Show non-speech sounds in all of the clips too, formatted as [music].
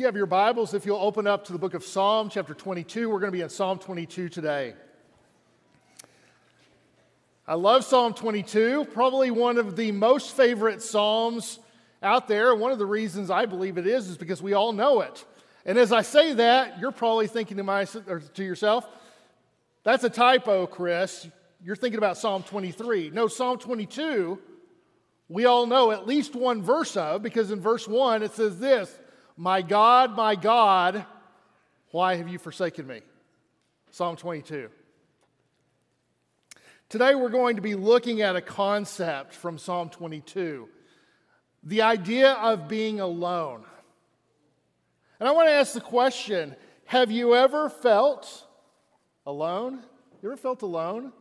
You have your Bibles. If you'll open up to the book of Psalm, chapter 22, we're going to be in Psalm 22 today. I love Psalm 22, probably one of the most favorite Psalms out there. One of the reasons I believe it is is because we all know it. And as I say that, you're probably thinking to, my, to yourself, that's a typo, Chris. You're thinking about Psalm 23. No, Psalm 22, we all know at least one verse of, because in verse 1 it says this My God, my God, why have you forsaken me? Psalm 22. Today we're going to be looking at a concept from Psalm 22 the idea of being alone. And I want to ask the question Have you ever felt alone? You ever felt alone?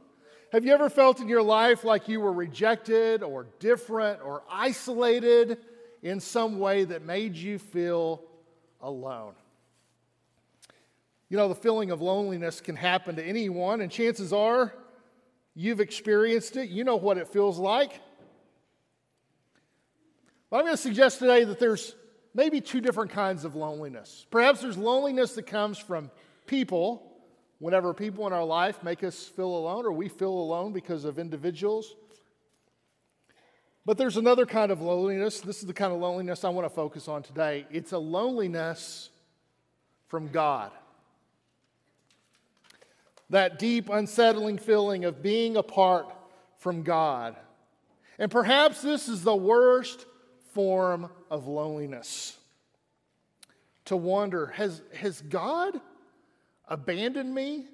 Have you ever felt in your life like you were rejected or different or isolated in some way that made you feel alone? You know, the feeling of loneliness can happen to anyone, and chances are you've experienced it. You know what it feels like. But I'm going to suggest today that there's maybe two different kinds of loneliness. Perhaps there's loneliness that comes from people whenever people in our life make us feel alone or we feel alone because of individuals. But there's another kind of loneliness. This is the kind of loneliness I want to focus on today. It's a loneliness from God. That deep, unsettling feeling of being apart from God. And perhaps this is the worst form of loneliness. To wonder, has, has God abandoned me?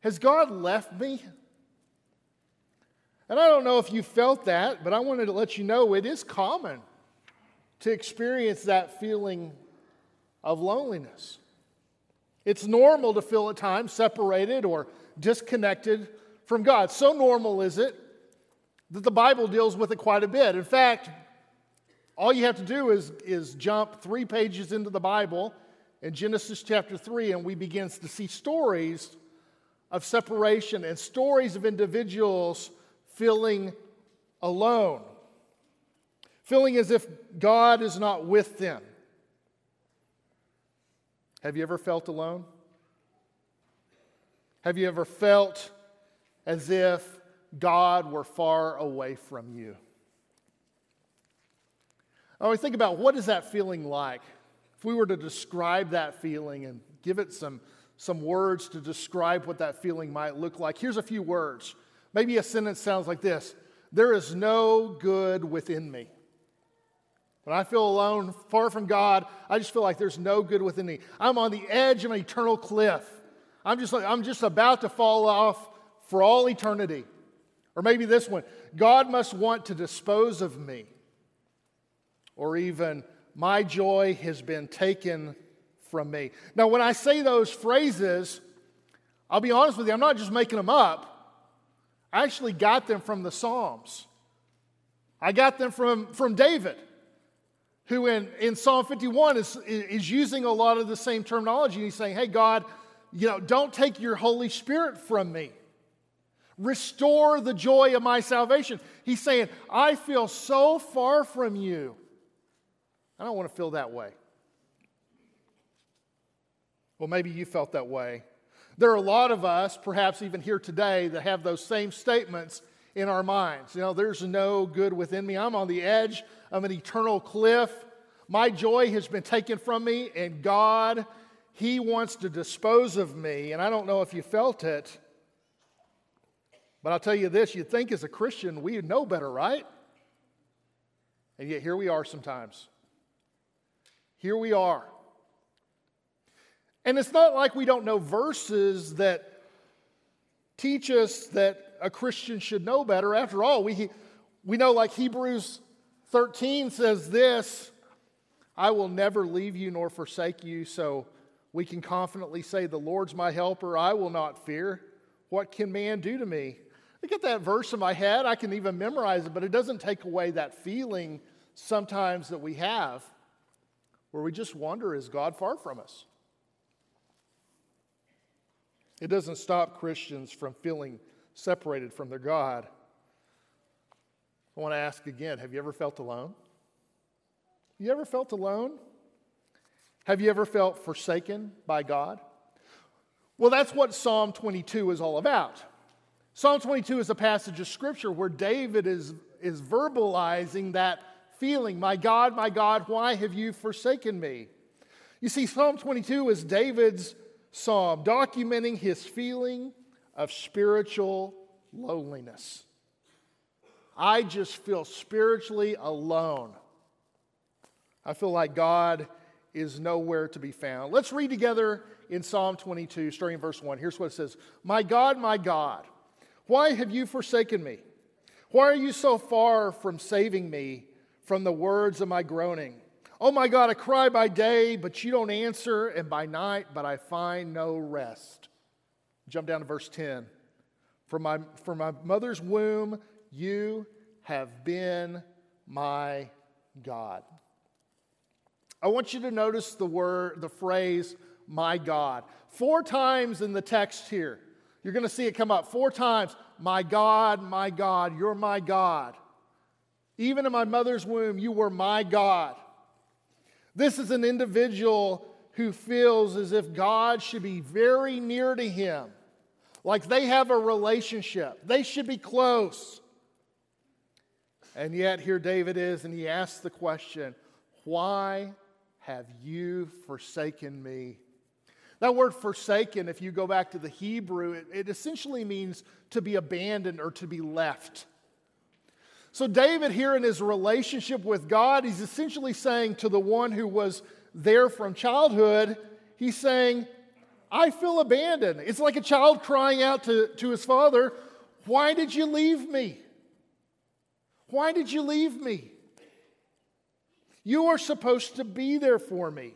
Has God left me? And I don't know if you felt that, but I wanted to let you know it is common to experience that feeling of loneliness. It's normal to feel at times separated or disconnected from God. So normal is it that the Bible deals with it quite a bit. In fact, all you have to do is, is jump three pages into the Bible in Genesis chapter 3, and we begin to see stories of separation and stories of individuals feeling alone, feeling as if God is not with them. Have you ever felt alone? Have you ever felt as if God were far away from you? I always think about what is that feeling like? If we were to describe that feeling and give it some, some words to describe what that feeling might look like, here's a few words. Maybe a sentence sounds like this There is no good within me. When I feel alone, far from God, I just feel like there's no good within me. I'm on the edge of an eternal cliff. I'm just, like, I'm just about to fall off for all eternity. Or maybe this one God must want to dispose of me. Or even, my joy has been taken from me. Now, when I say those phrases, I'll be honest with you, I'm not just making them up. I actually got them from the Psalms. I got them from, from David, who in, in Psalm 51 is, is using a lot of the same terminology. He's saying, Hey, God, you know, don't take your Holy Spirit from me. Restore the joy of my salvation. He's saying, I feel so far from you. I don't want to feel that way. Well, maybe you felt that way. There are a lot of us, perhaps even here today, that have those same statements in our minds. You know, there's no good within me. I'm on the edge of an eternal cliff. My joy has been taken from me, and God, He wants to dispose of me. And I don't know if you felt it, but I'll tell you this you'd think as a Christian we know better, right? And yet here we are sometimes. Here we are. And it's not like we don't know verses that teach us that a Christian should know better. After all, we, we know, like Hebrews 13 says this I will never leave you nor forsake you. So we can confidently say, The Lord's my helper. I will not fear. What can man do to me? I get that verse in my head. I can even memorize it, but it doesn't take away that feeling sometimes that we have where we just wonder is God far from us? It doesn't stop Christians from feeling separated from their God. I want to ask again have you ever felt alone? You ever felt alone? Have you ever felt forsaken by God? Well, that's what Psalm 22 is all about. Psalm 22 is a passage of scripture where David is, is verbalizing that feeling My God, my God, why have you forsaken me? You see, Psalm 22 is David's psalm documenting his feeling of spiritual loneliness. I just feel spiritually alone. I feel like God is nowhere to be found. Let's read together in Psalm 22, starting in verse 1. Here's what it says My God, my God, why have you forsaken me? Why are you so far from saving me from the words of my groaning? Oh my God, I cry by day, but you don't answer, and by night, but I find no rest. Jump down to verse 10. From my, from my mother's womb, you have been my God. I want you to notice the word, the phrase, my God. Four times in the text here. You're going to see it come up four times. My God, my God, you're my God. Even in my mother's womb, you were my God. This is an individual who feels as if God should be very near to him, like they have a relationship, they should be close. And yet, here David is, and he asks the question, Why have you forsaken me? That word forsaken, if you go back to the Hebrew, it, it essentially means to be abandoned or to be left. So, David, here in his relationship with God, he's essentially saying to the one who was there from childhood, he's saying, I feel abandoned. It's like a child crying out to, to his father, Why did you leave me? Why did you leave me? You are supposed to be there for me.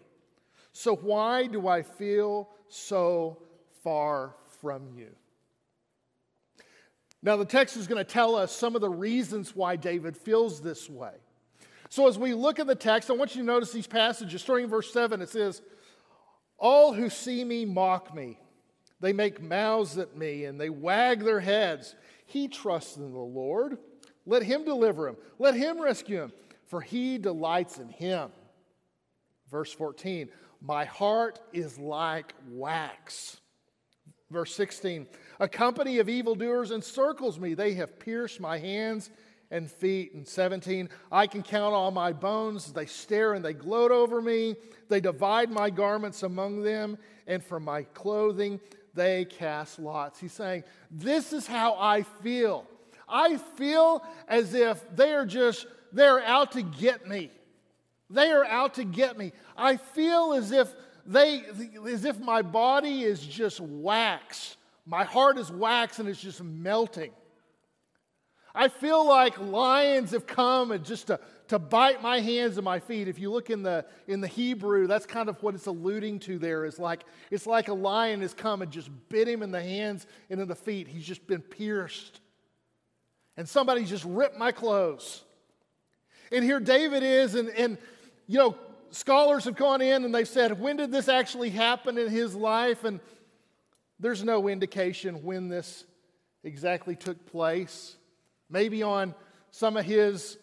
So, why do I feel so far from you? Now, the text is going to tell us some of the reasons why David feels this way. So, as we look at the text, I want you to notice these passages. Starting in verse 7, it says, All who see me mock me. They make mouths at me and they wag their heads. He trusts in the Lord. Let him deliver him. Let him rescue him, for he delights in him. Verse 14, My heart is like wax. Verse 16, a company of evildoers encircles me. They have pierced my hands and feet. And 17, I can count all my bones. They stare and they gloat over me. They divide my garments among them, and for my clothing they cast lots. He's saying, This is how I feel. I feel as if they are just, they're out to get me. They are out to get me. I feel as if they, as if my body is just wax my heart is wax and it's just melting. I feel like lions have come and just to, to bite my hands and my feet. If you look in the, in the Hebrew, that's kind of what it's alluding to there. Is like, it's like a lion has come and just bit him in the hands and in the feet. He's just been pierced. And somebody just ripped my clothes. And here David is, and, and you know, scholars have gone in and they've said, when did this actually happen in his life? And there's no indication when this exactly took place. Maybe on some of his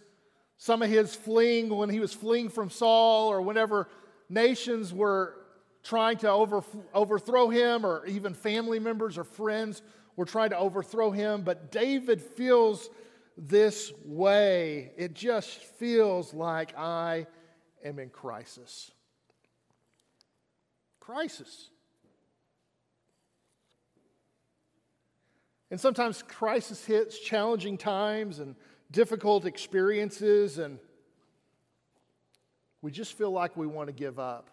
some of his fleeing when he was fleeing from Saul or whenever nations were trying to over, overthrow him or even family members or friends were trying to overthrow him but David feels this way it just feels like I am in crisis crisis And sometimes crisis hits, challenging times, and difficult experiences, and we just feel like we want to give up.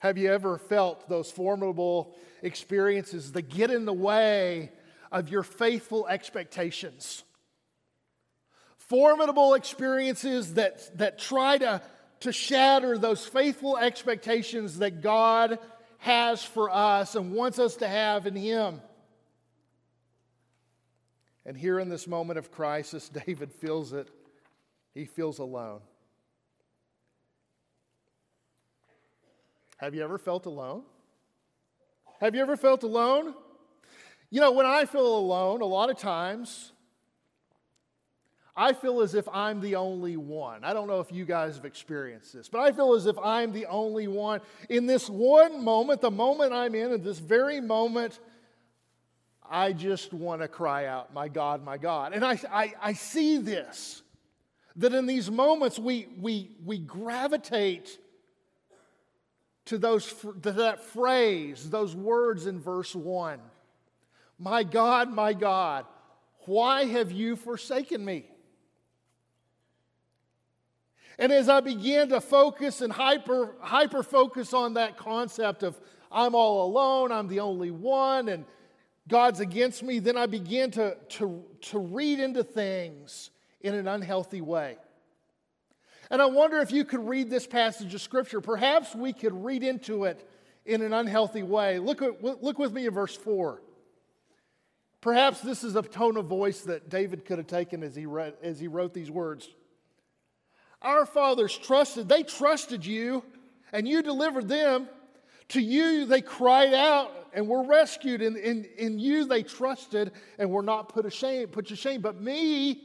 Have you ever felt those formidable experiences that get in the way of your faithful expectations? Formidable experiences that, that try to, to shatter those faithful expectations that God has for us and wants us to have in Him. And here in this moment of crisis, [laughs] David feels it. He feels alone. Have you ever felt alone? Have you ever felt alone? You know, when I feel alone, a lot of times, I feel as if I'm the only one. I don't know if you guys have experienced this, but I feel as if I'm the only one. In this one moment, the moment I'm in, at this very moment, I just want to cry out, My God, my God. And I, I, I see this, that in these moments we, we, we gravitate to, those, to that phrase, those words in verse 1 My God, my God, why have you forsaken me? And as I began to focus and hyper, hyper focus on that concept of I'm all alone, I'm the only one, and God's against me, then I began to, to, to read into things in an unhealthy way. And I wonder if you could read this passage of Scripture. Perhaps we could read into it in an unhealthy way. Look, look with me at verse 4. Perhaps this is a tone of voice that David could have taken as he, read, as he wrote these words. Our fathers trusted, they trusted you, and you delivered them. To you they cried out and were rescued. In, in, in you they trusted and were not put, ashamed, put to shame. But me,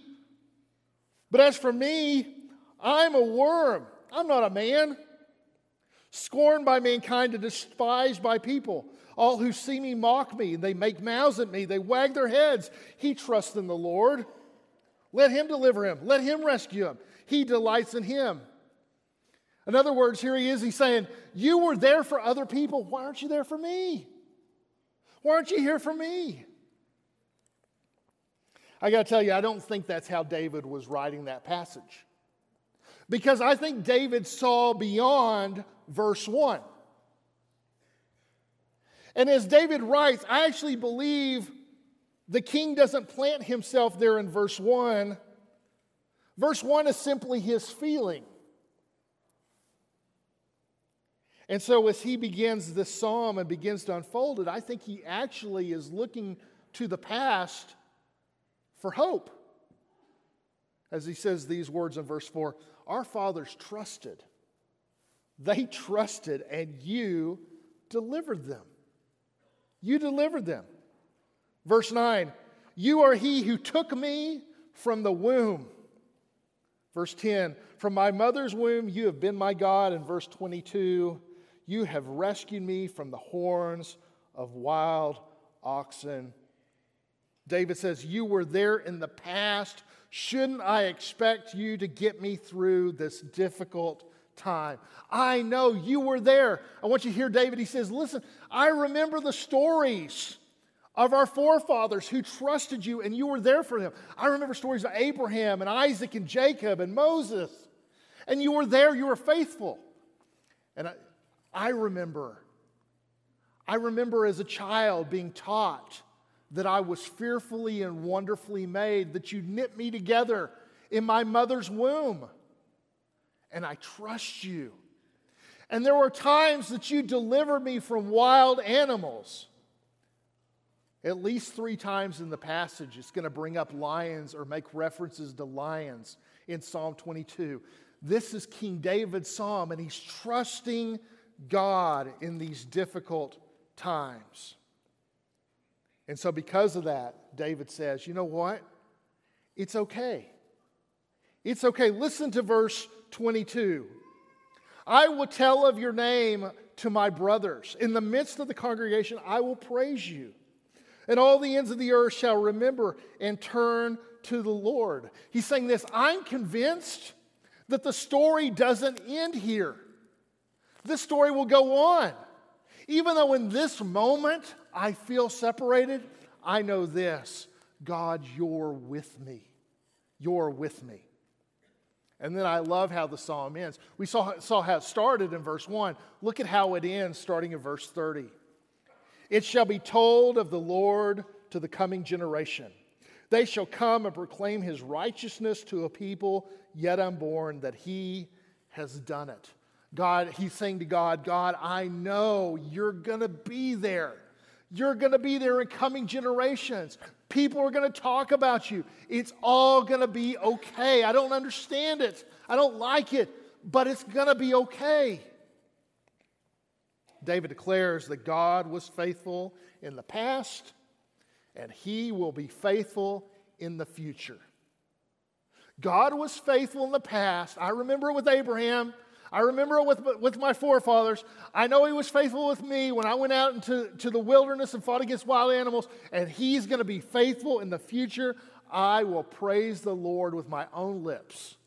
but as for me, I'm a worm. I'm not a man. Scorned by mankind and despised by people. All who see me mock me, they make mouths at me. They wag their heads. He trusts in the Lord. Let him deliver him. Let him rescue him. He delights in him. In other words, here he is, he's saying, You were there for other people. Why aren't you there for me? Why aren't you here for me? I got to tell you, I don't think that's how David was writing that passage. Because I think David saw beyond verse 1. And as David writes, I actually believe the king doesn't plant himself there in verse 1 Verse 1 is simply his feeling. And so, as he begins this psalm and begins to unfold it, I think he actually is looking to the past for hope. As he says these words in verse 4 Our fathers trusted, they trusted, and you delivered them. You delivered them. Verse 9 You are he who took me from the womb. Verse 10 From my mother's womb you have been my God. And verse 22 You have rescued me from the horns of wild oxen. David says, You were there in the past. Shouldn't I expect you to get me through this difficult time? I know you were there. I want you to hear David. He says, Listen, I remember the stories of our forefathers who trusted you and you were there for them. I remember stories of Abraham and Isaac and Jacob and Moses, and you were there, you were faithful. And I, I remember, I remember as a child being taught that I was fearfully and wonderfully made, that you knit me together in my mother's womb. And I trust you. And there were times that you delivered me from wild animals. At least three times in the passage, it's going to bring up lions or make references to lions in Psalm 22. This is King David's psalm, and he's trusting God in these difficult times. And so, because of that, David says, You know what? It's okay. It's okay. Listen to verse 22. I will tell of your name to my brothers. In the midst of the congregation, I will praise you and all the ends of the earth shall remember and turn to the Lord. He's saying this I'm convinced that the story doesn't end here. This story will go on. Even though in this moment I feel separated, I know this God, you're with me. You're with me. And then I love how the psalm ends. We saw, saw how it started in verse 1. Look at how it ends, starting in verse 30. It shall be told of the Lord to the coming generation. They shall come and proclaim his righteousness to a people yet unborn that he has done it. God, he's saying to God, God, I know you're going to be there. You're going to be there in coming generations. People are going to talk about you. It's all going to be okay. I don't understand it. I don't like it, but it's going to be okay. David declares that God was faithful in the past and he will be faithful in the future. God was faithful in the past. I remember it with Abraham. I remember it with, with my forefathers. I know he was faithful with me when I went out into to the wilderness and fought against wild animals, and he's going to be faithful in the future. I will praise the Lord with my own lips.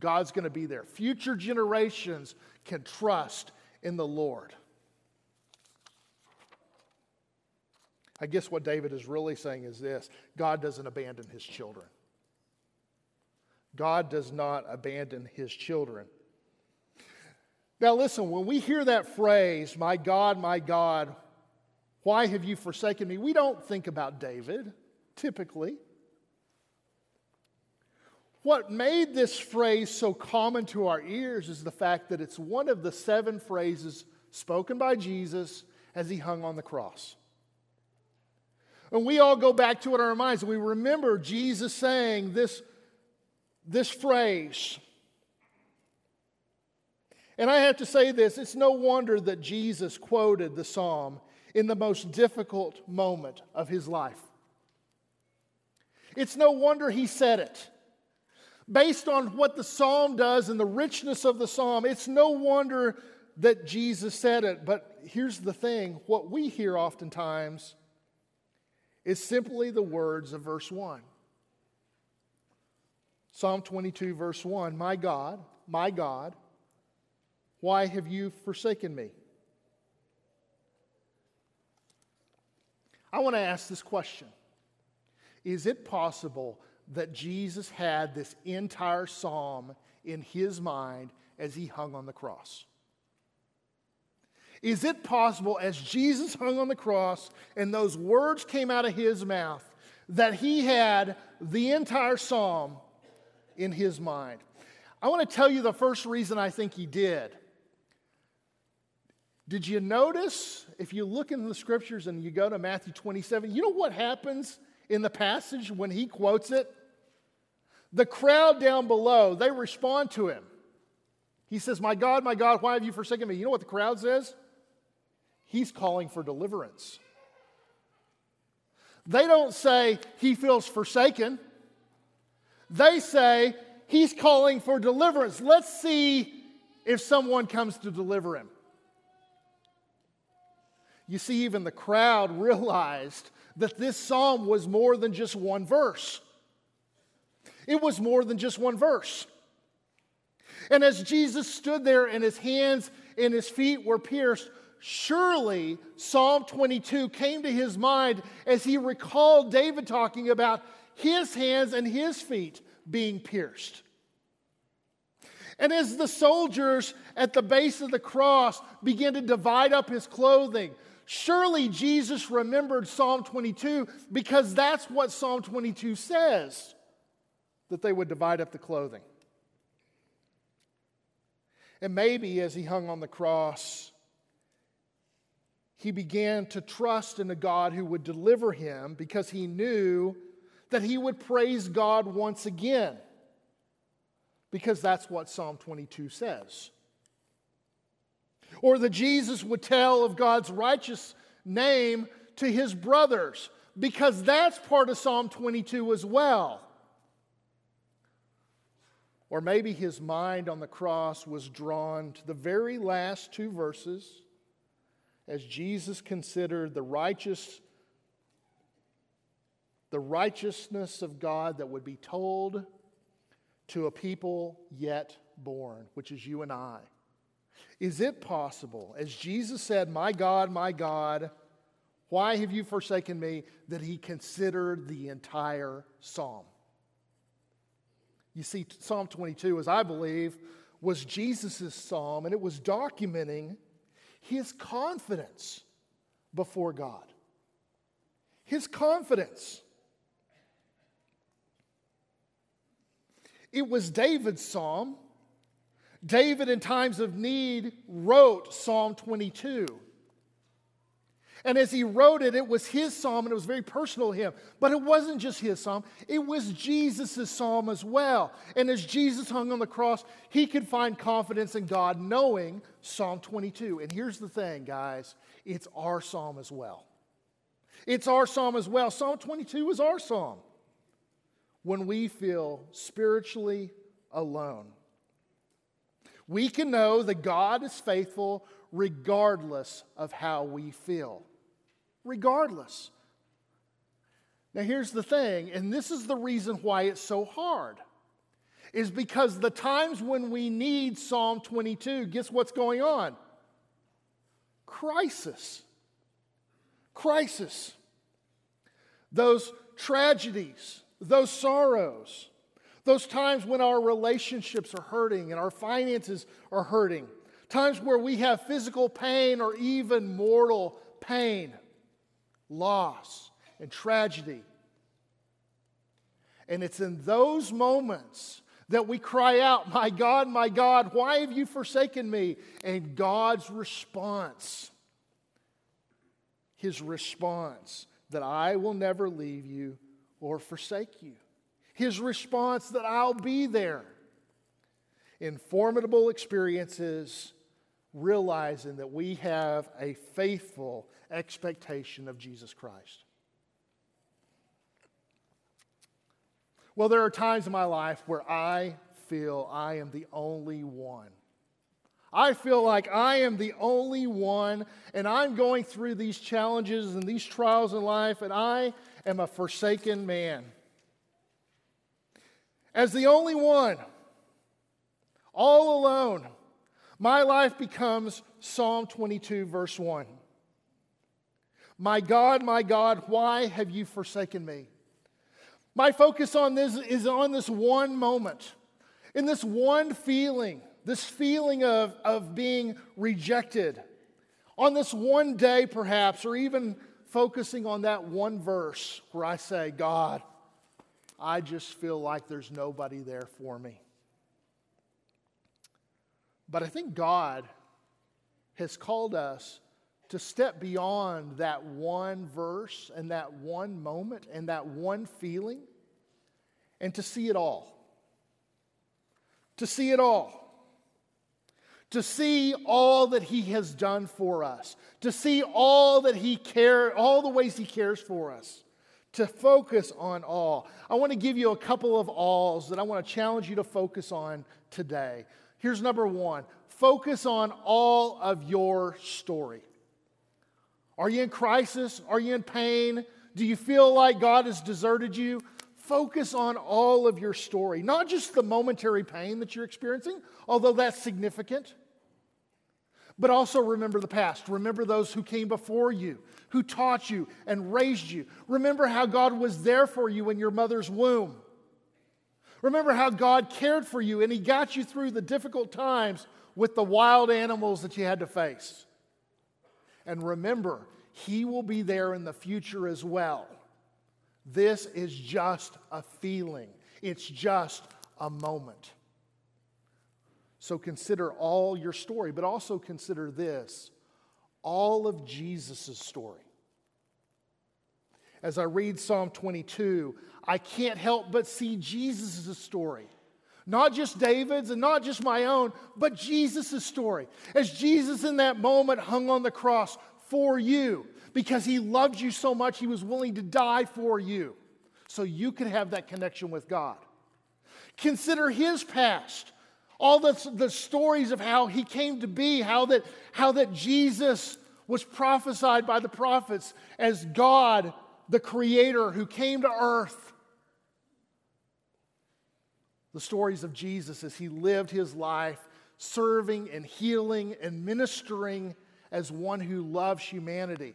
God's going to be there. Future generations can trust in the Lord. I guess what David is really saying is this God doesn't abandon his children. God does not abandon his children. Now, listen, when we hear that phrase, my God, my God, why have you forsaken me? We don't think about David, typically. What made this phrase so common to our ears is the fact that it's one of the seven phrases spoken by Jesus as he hung on the cross. And we all go back to it in our minds and we remember Jesus saying this, this phrase and I have to say this it's no wonder that Jesus quoted the psalm in the most difficult moment of his life. It's no wonder he said it. Based on what the psalm does and the richness of the psalm, it's no wonder that Jesus said it. But here's the thing what we hear oftentimes is simply the words of verse 1. Psalm 22, verse 1 My God, my God, why have you forsaken me? I want to ask this question Is it possible that Jesus had this entire psalm in his mind as he hung on the cross? Is it possible, as Jesus hung on the cross and those words came out of his mouth, that he had the entire psalm in his mind? I want to tell you the first reason I think he did. Did you notice, if you look in the scriptures and you go to Matthew 27, you know what happens in the passage when he quotes it? The crowd down below, they respond to him. He says, My God, my God, why have you forsaken me? You know what the crowd says? He's calling for deliverance. They don't say he feels forsaken. They say he's calling for deliverance. Let's see if someone comes to deliver him. You see, even the crowd [laughs] realized that this psalm was more than just one verse. It was more than just one verse. And as Jesus stood there and his hands and his feet were pierced, surely Psalm 22 came to his mind as he recalled David talking about his hands and his feet being pierced. And as the soldiers at the base of the cross began to divide up his clothing, Surely Jesus remembered Psalm 22 because that's what Psalm 22 says that they would divide up the clothing. And maybe as he hung on the cross, he began to trust in a God who would deliver him because he knew that he would praise God once again. Because that's what Psalm 22 says or that Jesus would tell of God's righteous name to his brothers, because that's part of Psalm 22 as well. Or maybe his mind on the cross was drawn to the very last two verses as Jesus considered the righteous the righteousness of God that would be told to a people yet born, which is you and I. Is it possible, as Jesus said, My God, my God, why have you forsaken me, that he considered the entire psalm? You see, Psalm 22, as I believe, was Jesus' psalm, and it was documenting his confidence before God. His confidence. It was David's psalm David, in times of need, wrote Psalm 22. And as he wrote it, it was his psalm and it was very personal to him. But it wasn't just his psalm, it was Jesus' psalm as well. And as Jesus hung on the cross, he could find confidence in God knowing Psalm 22. And here's the thing, guys it's our psalm as well. It's our psalm as well. Psalm 22 is our psalm. when we feel spiritually alone. We can know that God is faithful regardless of how we feel. Regardless. Now, here's the thing, and this is the reason why it's so hard, is because the times when we need Psalm 22, guess what's going on? Crisis. Crisis. Those tragedies, those sorrows, those times when our relationships are hurting and our finances are hurting, times where we have physical pain or even mortal pain, loss, and tragedy. And it's in those moments that we cry out, My God, my God, why have you forsaken me? And God's response, His response, that I will never leave you or forsake you. His response that I'll be there. In formidable experiences, realizing that we have a faithful expectation of Jesus Christ. Well, there are times in my life where I feel I am the only one. I feel like I am the only one, and I'm going through these challenges and these trials in life, and I am a forsaken man. As the only one, all alone, my life becomes Psalm 22, verse 1. My God, my God, why have you forsaken me? My focus on this is on this one moment, in this one feeling, this feeling of, of being rejected. On this one day, perhaps, or even focusing on that one verse where I say, God, I just feel like there's nobody there for me. But I think God has called us to step beyond that one verse and that one moment and that one feeling and to see it all. To see it all. To see all that he has done for us. To see all that he cares, all the ways he cares for us to focus on all. I want to give you a couple of alls that I want to challenge you to focus on today. Here's number one focus on all of your story. Are you in crisis? Are you in pain? Do you feel like God has deserted you? Focus on all of your story, not just the momentary pain that you're experiencing, although that's significant. But also remember the past. Remember those who came before you, who taught you and raised you. Remember how God was there for you in your mother's womb. Remember how God cared for you and He got you through the difficult times with the wild animals that you had to face. And remember, He will be there in the future as well. This is just a feeling, it's just a moment. So consider all your story, but also consider this all of Jesus' story. As I read Psalm 22, I can't help but see Jesus' story. Not just David's and not just my own, but Jesus' story. As Jesus in that moment hung on the cross for you because he loved you so much, he was willing to die for you so you could have that connection with God. Consider his past all the, the stories of how he came to be, how that, how that Jesus was prophesied by the prophets as God, the Creator, who came to earth. The stories of Jesus as he lived his life serving and healing and ministering as one who loves humanity.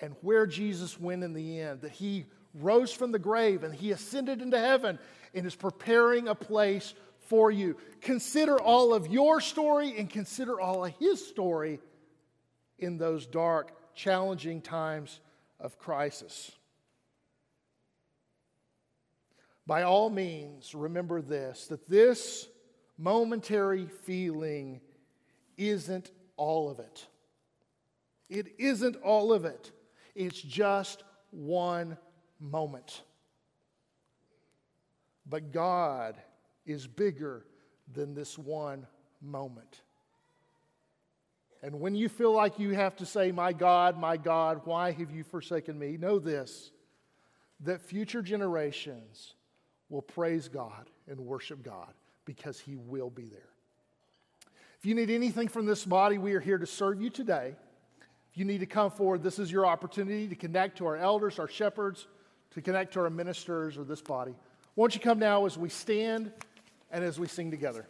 And where Jesus went in the end, that he rose from the grave and he ascended into heaven and is preparing a place for you. Consider all of your story and consider all of his story in those dark, challenging times of crisis. By all means, remember this that this momentary feeling isn't all of it. It isn't all of it. It's just one moment. But God is bigger than this one moment. And when you feel like you have to say, My God, my God, why have you forsaken me? Know this that future generations will praise God and worship God because He will be there. If you need anything from this body, we are here to serve you today. If you need to come forward, this is your opportunity to connect to our elders, our shepherds, to connect to our ministers or this body. Won't you come now as we stand and as we sing together?